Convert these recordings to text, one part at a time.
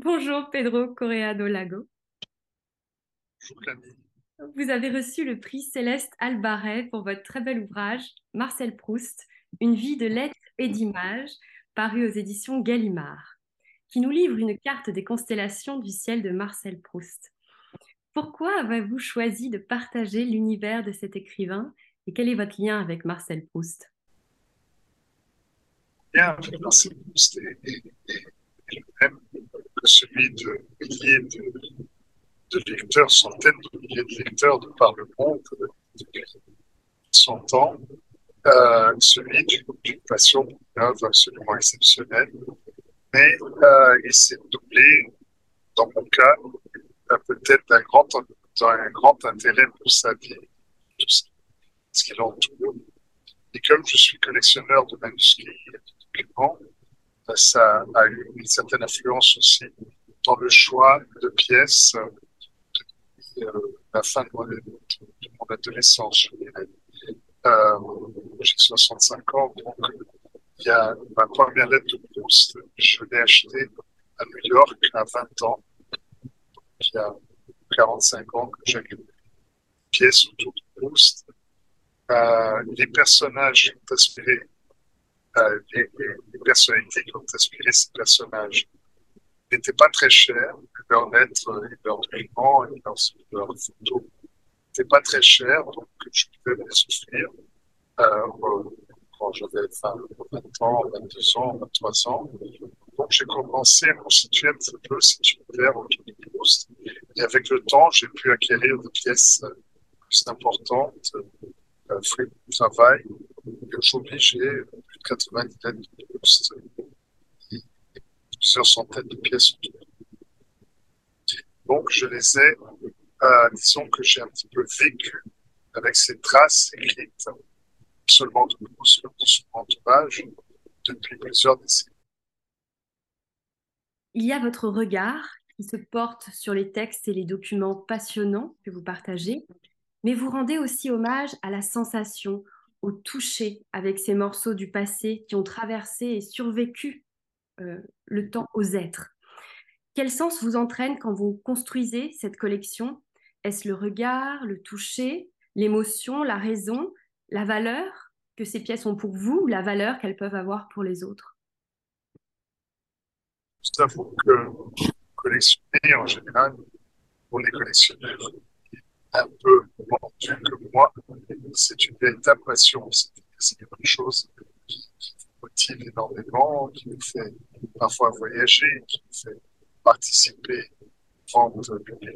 Bonjour Pedro Correa do Lago. Bonjour Camille. Vous avez reçu le prix Céleste Albaret pour votre très bel ouvrage Marcel Proust, Une vie de lettres et d'images, paru aux éditions Gallimard, qui nous livre une carte des constellations du ciel de Marcel Proust. Pourquoi avez-vous choisi de partager l'univers de cet écrivain et quel est votre lien avec Marcel Proust? Bien, Marcel Proust est, le même que celui de milliers de, lecteurs, centaines de milliers de lecteurs de par le monde depuis 100 ans, euh, celui d'une passion pour absolument exceptionnelle. Mais euh, il s'est doublé, dans mon cas, peut-être d'un grand, un grand intérêt pour sa vie, tout ce qui l'entoure. Et comme je suis collectionneur de manuscrits et de documents, ça a eu une certaine influence aussi dans le choix de pièces depuis euh, la fin de mon, de mon adolescence, euh, J'ai 65 ans, donc il y a ma première lettre de Proust, je l'ai achetée à New York à 20 ans il y a 45 ans que j'ai une pièce autour de Proust. Euh, les personnages qui ont inspiré, euh, les, les, personnalités qui ont inspiré ces personnages n'étaient pas très chers. Leurs lettres, leurs documents, leurs, leurs photos n'étaient pas très chers, donc je pouvais les souffrir. Euh, quand j'avais 20 ans, 22 ans, 23 ans. Donc j'ai commencé à constituer un petit peu cet univers autour de Proust. Et avec le temps, j'ai pu acquérir des pièces plus importantes, de travail. Et aujourd'hui, j'ai plus de 90 lettres de et plusieurs centaines de pièces. Donc je les ai, euh, disons que j'ai un petit peu vécu avec ces traces écrites seulement de son entourage depuis plusieurs décennies. Il y a votre regard qui se porte sur les textes et les documents passionnants que vous partagez, mais vous rendez aussi hommage à la sensation, au toucher avec ces morceaux du passé qui ont traversé et survécu euh, le temps aux êtres. Quel sens vous entraîne quand vous construisez cette collection? Est-ce le regard, le toucher, l'émotion, la raison la valeur que ces pièces ont pour vous ou la valeur qu'elles peuvent avoir pour les autres? T'avoue que collectionner en général, pour les collectionneurs un peu vendus que moi, c'est une véritable passion. C'est quelque chose qui, nous motive énormément, qui nous fait parfois voyager, qui nous fait participer vendre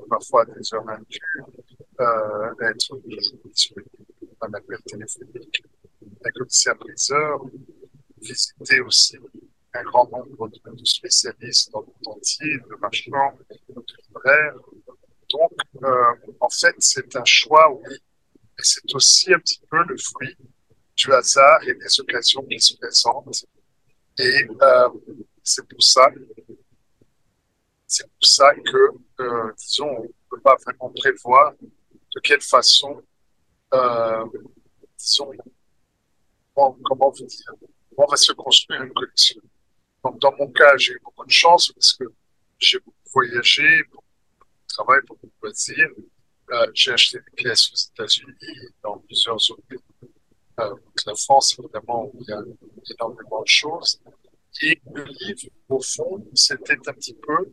parfois des heures indues, euh, être disponible un appel téléphonique, un commissaire priseur, visiter aussi un grand nombre de, spécialistes dans le monde entier, de marchands, de libraires. Donc, euh, en fait, c'est un choix, oui, mais c'est aussi un petit peu le fruit du hasard et des occasions qui se présentent. Et euh, c'est pour ça, c'est pour ça que, euh, disons, on ne peut pas vraiment prévoir de quelle façon disons, comment, vous dire, on va se construire une collection. Donc, dans mon cas, j'ai eu beaucoup de chance parce que j'ai beaucoup voyagé, beaucoup de travail, beaucoup de loisirs. Euh, j'ai acheté des pièces aux États-Unis dans plusieurs autres pays. Euh, la France, évidemment, où il y a énormément de choses. Et le livre, au fond, c'était un petit peu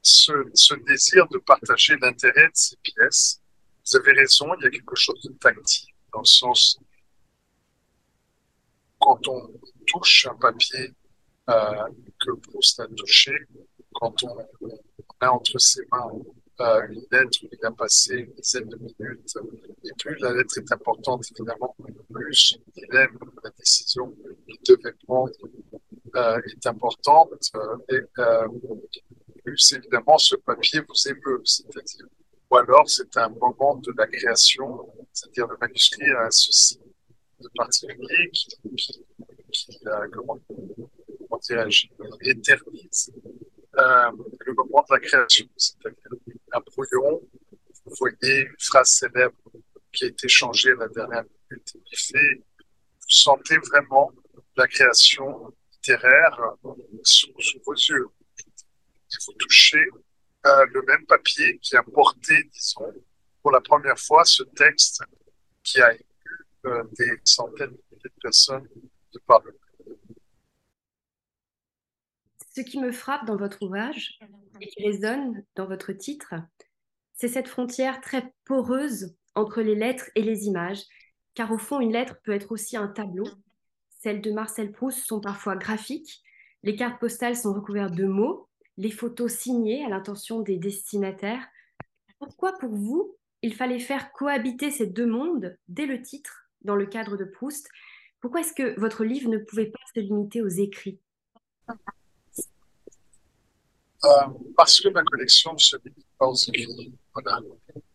ce, ce désir de partager l'intérêt de ces pièces vous avez raison, il y a quelque chose de tactile, dans le sens, quand on touche un papier euh, que Proust a touché, quand on, a entre ses mains une lettre où il a passé une dizaine de minutes, et plus. La lettre est importante, évidemment, plus le dilemme, la décision qu'il devait prendre euh, est importante, euh, et euh, plus évidemment ce papier vous émeut, c'est-à-dire ou alors c'est un moment de la création, c'est-à-dire le manuscrit a ceci de particulier qui, qui, qui euh, comment, comment éternise euh, le moment de la création, c'est-à-dire vous voyez une phrase célèbre qui a été changée la dernière minute, fait, vous sentez vraiment la création littéraire sous, vos yeux. vous touchez le même papier qui a porté, disons, pour la première fois ce texte qui a eu euh, des centaines de personnes de par le Ce qui me frappe dans votre ouvrage et qui résonne dans votre titre, c'est cette frontière très poreuse entre les lettres et les images, car au fond, une lettre peut être aussi un tableau. Celles de Marcel Proust sont parfois graphiques, les cartes postales sont recouvertes de mots, les photos signées à l'intention des destinataires. Pourquoi pour vous, il fallait faire cohabiter ces deux mondes dès le titre, dans le cadre de Proust? Pourquoi est-ce que votre livre ne pouvait pas se limiter aux écrits? Euh, parce que ma collection se limite pas aux écrits. Voilà.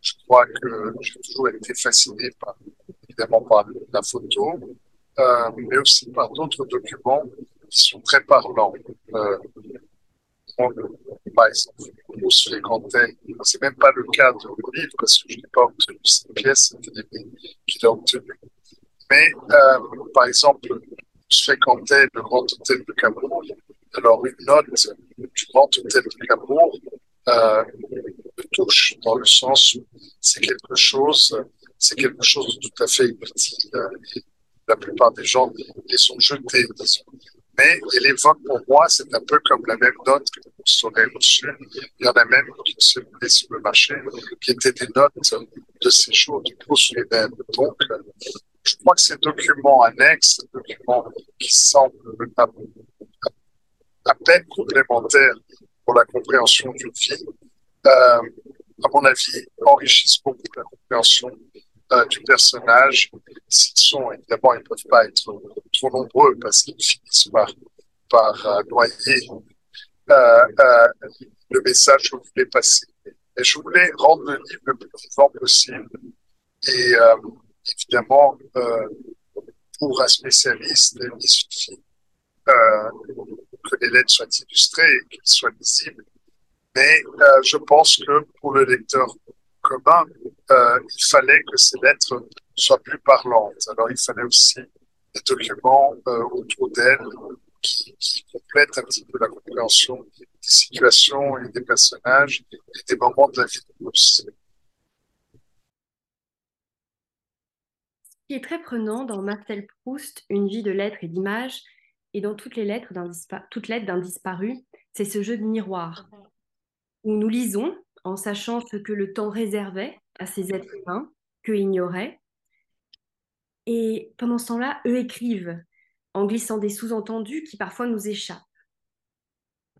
Je crois que j'ai toujours été fasciné par, évidemment par la photo, euh, mais aussi par d'autres documents qui sont très parlants. Euh, par exemple, on se fréquentait, c'est même pas le cas de mon livre parce que je n'ai pas obtenu cette pièce, c'était qu'il a obtenu. Mais, euh, par exemple, je fréquentais le Grand Hôtel de Cameroun. Alors, une note du Grand Hôtel de Cameroun euh, me touche dans le sens où c'est quelque chose, c'est quelque chose de tout à fait inutile. La plupart des gens les ont jetés, disons mais elle évoque pour moi, c'est un peu comme la même note que vous aurez reçue. Il y en a même qui se mettaient sur le marché, qui étaient des notes de séjour du pouce lui-même. Donc, je crois que ces documents annexes, ces documents qui semblent à peine complémentaires pour la compréhension d'une vie, euh, à mon avis, enrichissent beaucoup la compréhension euh, du personnage. S'ils sont, évidemment, ils ne peuvent pas être trop nombreux parce qu'ils finissent par, euh, noyer le message que vous voulez passer. Et je voulais rendre le livre le plus vivant possible. Et évidemment, pour un spécialiste, il suffit que les lettres soient illustrées et qu'elles soient lisibles. Mais je pense que pour le lecteur commun, euh, il fallait que ces lettres soient plus parlantes. Alors il fallait aussi des documents euh, autour d'elles qui, complètent un petit peu la compréhension des situations et des personnages et des moments de la vie de Ce qui est très prenant dans Marcel Proust, Une vie de lettres et d'images, et dans toutes les lettres d'un disparu, c'est ce jeu de miroir, où nous lisons en sachant ce que le temps réservait à ces êtres humains, qu'eux ignoraient. Et pendant ce temps-là, eux écrivent en glissant des sous-entendus qui parfois nous échappent.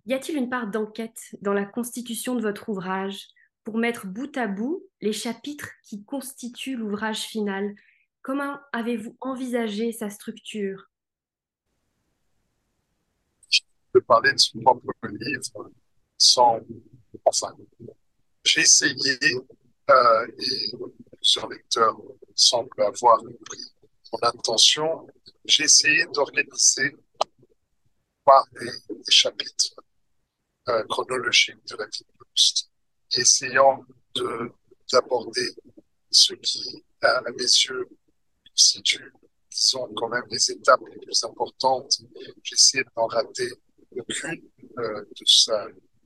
Y a-t-il une part d'enquête dans la constitution de votre ouvrage pour mettre bout à bout les chapitres qui constituent l'ouvrage final? Comment avez-vous envisagé sa structure? De parler de son propre livre sans, enfin, j'ai essayé, euh, et plusieurs lecteurs semblent avoir compris mon intention, j'ai essayé d'organiser par des, chapitres euh, chronologiques de la vie de Proust, essayant d'aborder ce qui, à, mes yeux, constitue, disons, quand même les étapes les plus importantes. J'ai essayé de n'en aucune euh, de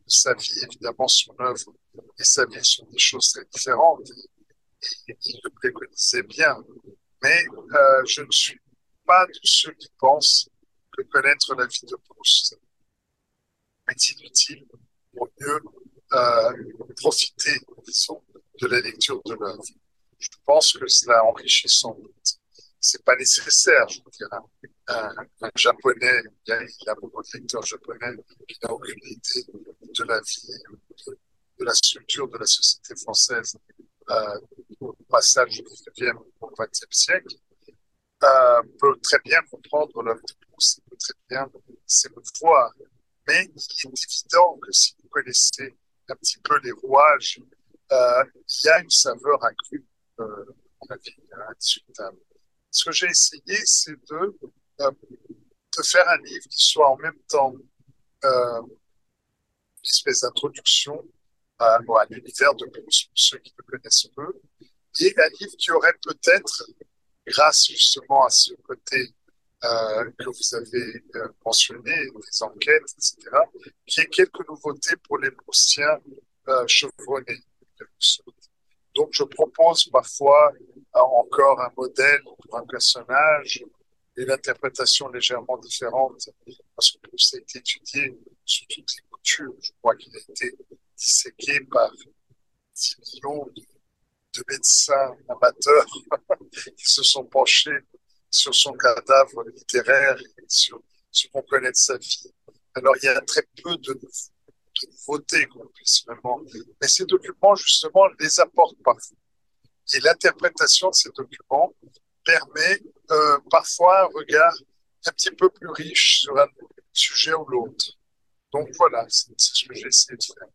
sa vie, évidemment, son œuvre et sa vie sont des choses très différentes. Et, il le préconisait bien. Mais euh, je ne suis pas de ceux qui pensent que connaître la vie de Proust est inutile pour mieux euh, profiter, disons, de la lecture de l'œuvre. Je pense que cela enrichit sans doute. C'est pas nécessaire, je dirais un, japonais, il y, a, beaucoup de lecteurs japonais qui n'ont aucune idée de la vie, de, la structure de la société française euh, au passage du 19e au 20e siècle, euh, peut très bien comprendre l'œuvre de Proust, peut très bien s'émouvoir. Mais il est évident que si vous connaissez un petit peu les rouages, euh, il y a une saveur accrue, euh, à mon avis, indiscutable. Ce que j'ai essayé, c'est de euh, de faire un livre qui soit en même temps euh, une espèce d'introduction à, l'univers de pour ceux qui le connaissent peu, et un livre qui aurait peut-être, grâce justement à ce côté euh, que vous avez euh, mentionné, des enquêtes, etc., qui est quelques nouveautés pour les Proustiens euh, chevronnés. Donc, je propose parfois euh, encore un modèle pour un personnage et l'interprétation légèrement différente, parce que Proust a été étudié sous toutes les coutures. Je crois qu'il a été disséqué par 10 millions de médecins amateurs qui se sont penchés sur son cadavre littéraire et sur ce qu'on connaît de sa vie. Alors, il y a très peu de, nouveautés qu'on puisse vraiment. Mais ces documents, justement, les apportent parfois. Et l'interprétation de ces documents permet euh, parfois un regard un petit peu plus riche sur un sujet ou l'autre. Donc voilà, c'est ce que j'ai essayé de faire.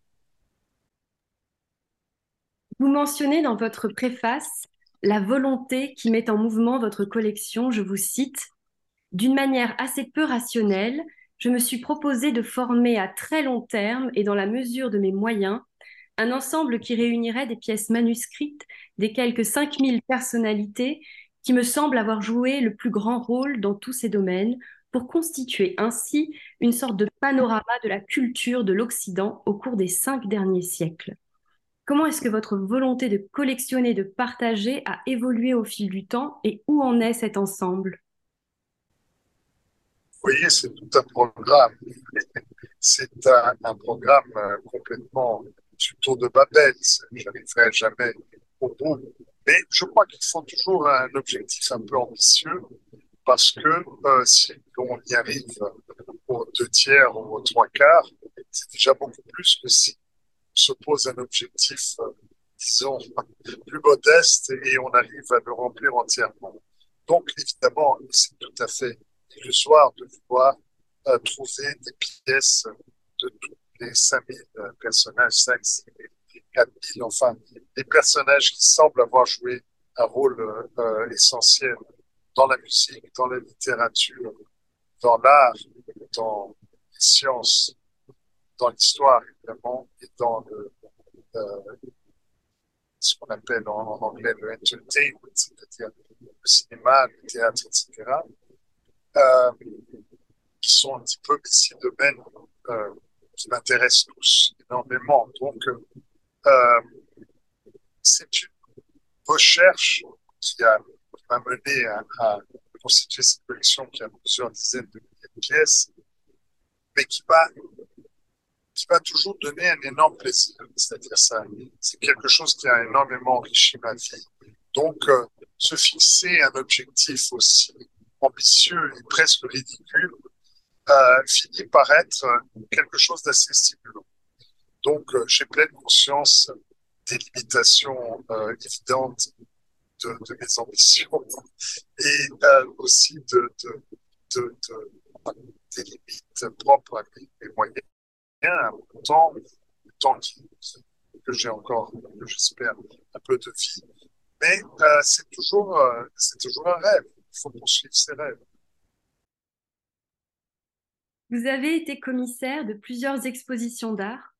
Vous mentionnez dans votre préface la volonté qui met en mouvement votre collection, je vous cite, d'une manière assez peu rationnelle, je me suis proposé de former à très long terme et dans la mesure de mes moyens un ensemble qui réunirait des pièces manuscrites des quelques 5000 personnalités qui me semblent avoir joué le plus grand rôle dans tous ces domaines pour constituer ainsi une sorte de panorama de la culture de l'Occident au cours des cinq derniers siècles. Comment est-ce que votre volonté de collectionner, de partager a évolué au fil du temps et où en est cet ensemble? Voyez, c'est tout un programme. C'est un, programme euh, complètement du tour de Babel. Je n'arriverai jamais au bout. Mais je crois qu'il faut toujours un objectif un peu ambitieux parce que euh, si on y arrive aux deux tiers ou aux trois quarts, c'est déjà beaucoup plus que si se pose un objectif, euh, disons, plus modeste et on arrive à le remplir entièrement. Donc, évidemment, c'est tout à fait illusoire de vouloir euh, trouver des pièces de tous les 5000 euh, personnages, 5, 6 4000, enfin, des personnages qui semblent avoir joué un rôle euh, essentiel dans la musique, dans la littérature, dans l'art, dans les sciences, dans l'histoire, évidemment, et dans le, ce qu'on appelle en, en, anglais le entertainment, c'est-à-dire le cinéma, le théâtre, etc., euh, qui sont un petit peu ces domaines euh, qui m'intéressent tous énormément. Donc, euh, c'est une recherche qui m'a mené à, à, constituer cette collection qui a plusieurs dizaines de milliers de pièces, mais qui va qui va toujours donner un énorme plaisir. C'est-à-dire ça, c'est quelque chose qui a énormément enrichi ma vie. Donc, se fixer un objectif aussi ambitieux et presque ridicule euh, finit par être quelque chose d'assez stimulant. Donc, euh, j'ai pleine conscience des limitations euh, évidentes de, mes ambitions et aussi de, de, de, des limites propres à mes moyens temps, le temps que j'ai encore, j'espère, un peu de vie. Mais c'est toujours un rêve. Faut ses rêves. Vous avez été commissaire de plusieurs expositions d'art.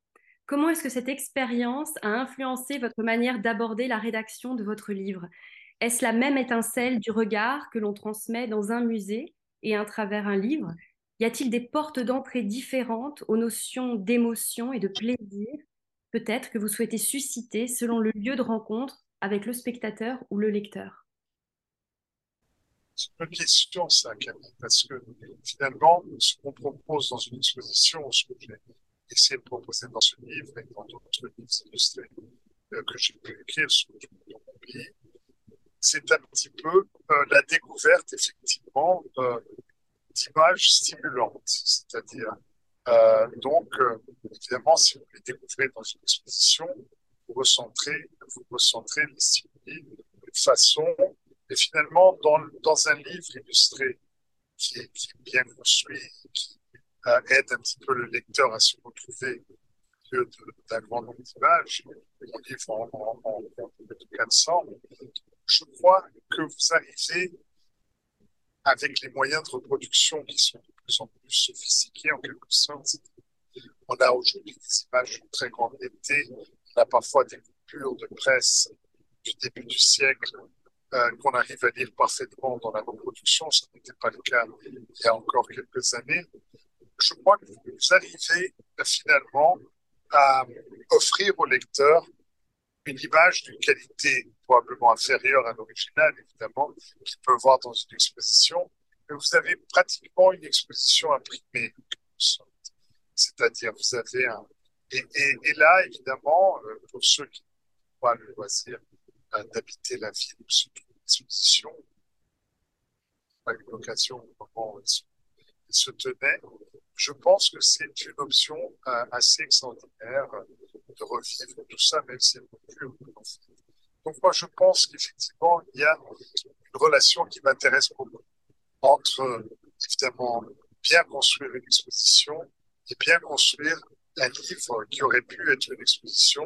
Comment est-ce que cette expérience a influencé votre manière d'aborder la rédaction de votre livre? Est-ce la même étincelle du regard que l'on transmet dans un musée et à travers un livre? Y a-t-il des portes d'entrée différentes aux notions d'émotion et de plaisir, peut-être que vous souhaitez susciter selon le lieu de rencontre avec le spectateur ou le lecteur? C'est une question, ça, Camille, parce que finalement, ce qu'on propose dans une exposition, ce que j'ai essayé de proposer dans ce livre et dans d'autres livres illustrés euh, que j'ai pu écrire sur c'est un petit peu euh, la découverte, effectivement, euh, d'images stimulantes. C'est-à-dire, donc, évidemment, si vous les découvrez dans une exposition, vous recentrez, vous recentrez les stimuli de façon, et finalement, dans, un livre illustré qui est, qui est bien construit, qui euh, aide un petit peu le lecteur à se retrouver au lieu d'un grand nombre d'images, mon livre en, en, en, en 400, je crois que vous arrivez avec les moyens de reproduction qui sont de plus en plus sophistiqués en quelque sorte. On a aujourd'hui des images de très grande qualité, on a parfois des coupures de presse du début du siècle euh, qu'on arrive à lire parfaitement dans la reproduction. Ce n'était pas le cas il y a encore quelques années. Je crois que vous arrivez euh, finalement à offrir au lecteur une image d'une qualité probablement inférieure à l'original, évidemment, qu'il peut voir dans une exposition, mais vous avez pratiquement une exposition imprimée, c'est-à-dire vous avez un... Et, et, là, évidemment, euh, pour ceux qui n'ont pas le loisir d'habiter la ville où se trouve l'exposition, pas eu l'occasion au moment où elle se tenait, je pense que c'est une option euh, assez extraordinaire de revivre tout ça, même si elle n'est plus Donc moi, je pense qu'effectivement, il y a une relation qui m'intéresse beaucoup entre, évidemment, bien construire une exposition et bien construire un livre qui aurait pu être une exposition,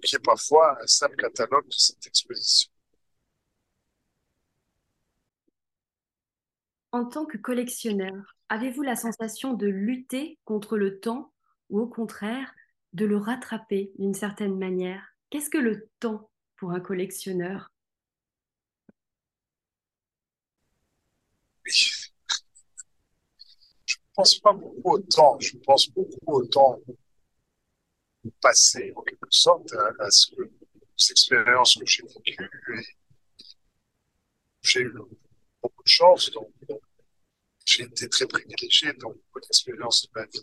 qui est parfois un simple catalogue de cette exposition. En tant que collectionneur, avez-vous la sensation de lutter contre le temps ou au contraire de le rattraper d'une certaine manière? Qu'est-ce que le temps pour un collectionneur? Je ne pense pas beaucoup au temps, je pense beaucoup au temps passé, en quelque sorte, à, ce que, ces expériences que j'ai vécues. J'ai eu beaucoup de chance, donc j'ai été très privilégié dans beaucoup d'expériences de ma vie.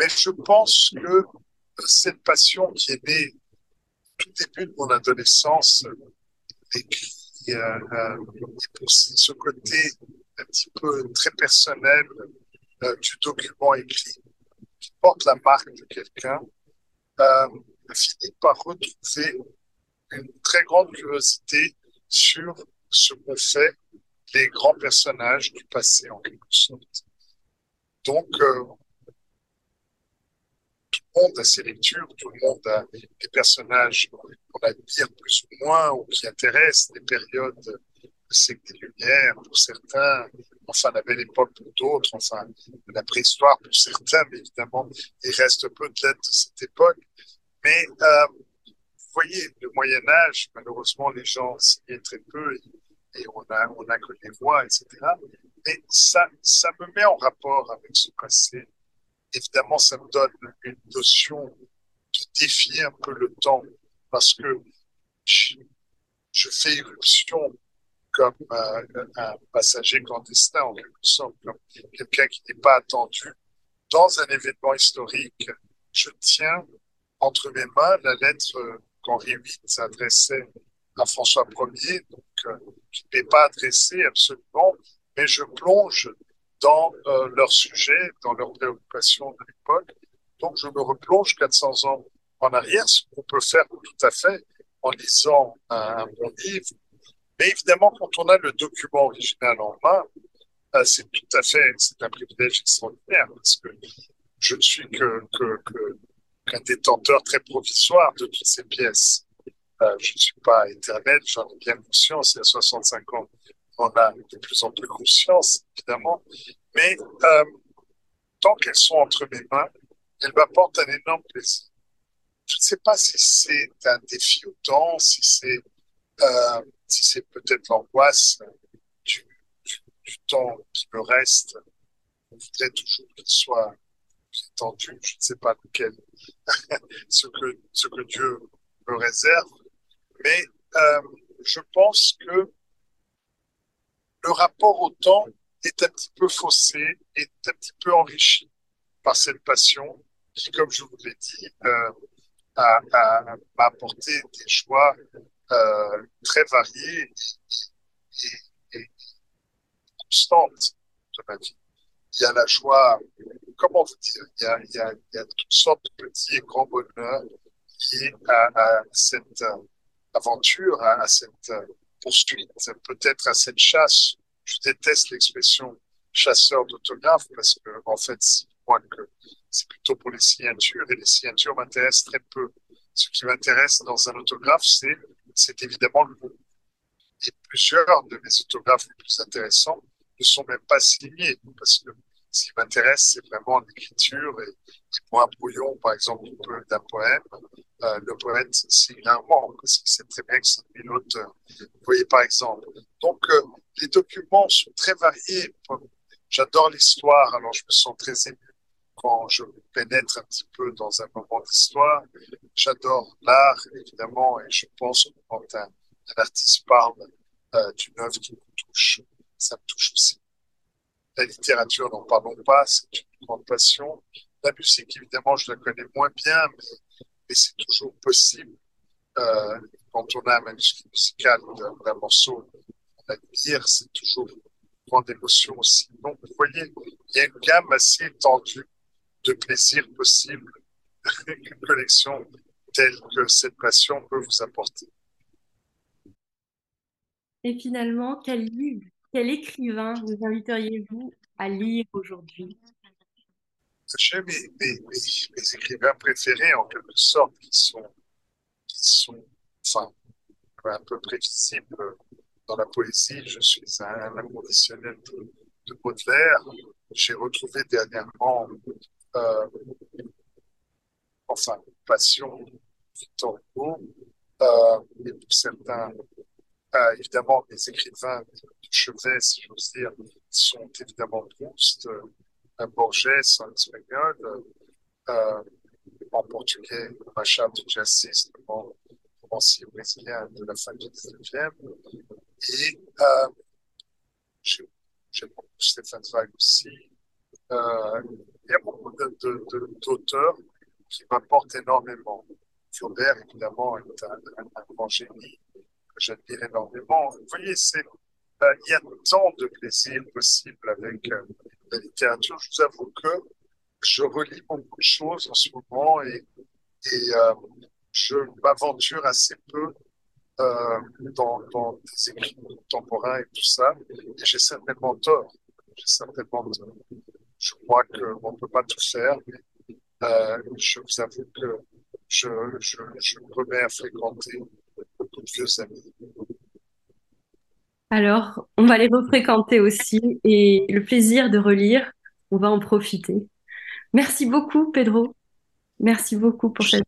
Mais je pense que cette passion qui est née tout début de mon adolescence, écrit, euh, euh, pour ce côté un petit peu très personnel euh, du document écrit, qui porte la marque de quelqu'un, euh, a fini par retrouver une très grande curiosité sur ce qu'ont fait les grands personnages du passé en quelque sorte. Donc, euh, tout le monde a ses lectures, tout le monde a des personnages qu'on admire plus ou moins ou qui intéressent, des périodes de siècle des Lumières pour certains, enfin la belle époque pour d'autres, enfin la préhistoire pour certains, mais évidemment, il reste peu de lettres de cette époque. Mais euh, vous voyez, le Moyen Âge, malheureusement, les gens s'y très peu et on a, on a que les voix, etc. Mais ça, ça me met en rapport avec ce passé. Évidemment, ça me donne une notion de défier un peu le temps parce que je fais irruption comme un passager clandestin, en quelque sorte, comme quelqu'un qui n'est pas attendu dans un événement historique. Je tiens entre mes mains la lettre qu'Henri VIII s'adressait à François Ier, donc euh, qui n'est pas adressé absolument, mais je plonge dans euh, leur sujet, dans leurs préoccupations de l'époque. Donc je me replonge 400 ans en arrière, ce qu'on peut faire tout à fait en lisant un, bon livre. Mais évidemment, quand on a le document original en main, euh, c'est tout à fait, c'est un privilège extraordinaire parce que je ne suis que, que, qu'un détenteur très provisoire de toutes ces pièces. Euh, je ne suis pas éternel, j'en ai bien conscience. Il y a 65 ans, on a de plus en plus conscience, évidemment. Mais euh, tant qu'elles sont entre mes mains, elles m'apportent un énorme plaisir. Je ne sais pas si c'est un défi au temps, si c'est c'est peut-être l'angoisse du, temps qui me reste. Je voudrais toujours qu'il soit étendu, je ne sais pas lequel, ce que, ce que Dieu me réserve. Mais euh, je pense que le rapport au temps est un petit peu faussé, est un petit peu enrichi par cette passion qui, comme je vous l'ai dit, euh, m'a apporté des choix euh, très variées et, constantes de ma vie. Il y a la joie, comment vous dire, il y a, toutes sortes de petits et grands bonheurs liés à, à cette aventure, à, cette euh, poursuite, peut-être à cette chasse. Je déteste l'expression chasseur d'autographes parce que, en fait, crois que c'est plutôt pour les signatures et les signatures m'intéressent très peu. Ce qui m'intéresse dans un autographe, c'est, c'est évidemment le mot. Et plusieurs de mes autographes les plus intéressants ne sont même pas signés parce que ce qui m'intéresse, c'est vraiment l'écriture et, pour un brouillon, par exemple, d'un poème, euh, le poète singulièrement, parce qu'il sait très bien que c'est lui l'auteur. Vous voyez, par exemple. Donc, euh, les documents sont très variés. J'adore l'histoire, alors je me sens très ému je pénètre un petit peu dans un moment d'histoire. J'adore l'art, évidemment, et je pense quand un, artiste parle euh, d'une œuvre qui me touche, ça me touche aussi. La littérature, n'en parlons pas, c'est une grande passion. La musique, évidemment, je la connais moins bien, mais, c'est toujours possible. Euh, quand on a un manuscrit musical d'un morceau, on admire, c'est toujours une grande émotion aussi. Donc, vous voyez, il y a une gamme assez étendue de plaisir possible qu'une collection telle que cette passion peut vous apporter. Et finalement, quel livre, quel écrivain vous inviteriez-vous à lire aujourd'hui? J'ai mes, mes, mes, écrivains préférés, en quelque sorte, qui sont, qui sont enfin, un peu prévisibles dans la poésie. Je suis un inconditionnel de, de Baudelaire. J'ai retrouvé dernièrement euh, enfin, passion Victor Hugo, euh, et pour certains, euh, évidemment, les écrivains de chevet, si j'ose dire, sont évidemment Proust, euh, Borges en espagnol, en portugais, Machado de Assis, le romancier brésilien de la fin du 19e, et j'aime beaucoup Stéphane Zweig aussi, il y a beaucoup d'auteurs qui m'apportent énormément. Flaubert, évidemment, est un, grand génie que j'admire énormément. Vous voyez, euh, il y a tant de plaisir possible avec euh, la littérature. Je vous avoue que je relis beaucoup de choses en ce moment et, et je m'aventure assez peu dans, dans, des écrits contemporains et tout ça. Et j'ai certainement tort. J'ai certainement tort je crois qu'on ne peut pas tout faire, mais euh, je vous avoue que je, je, je me remets à fréquenter de vieux amis. Alors, on va les refréquenter aussi et le plaisir de relire, on va en profiter. Merci beaucoup, Pedro. Merci beaucoup pour cette.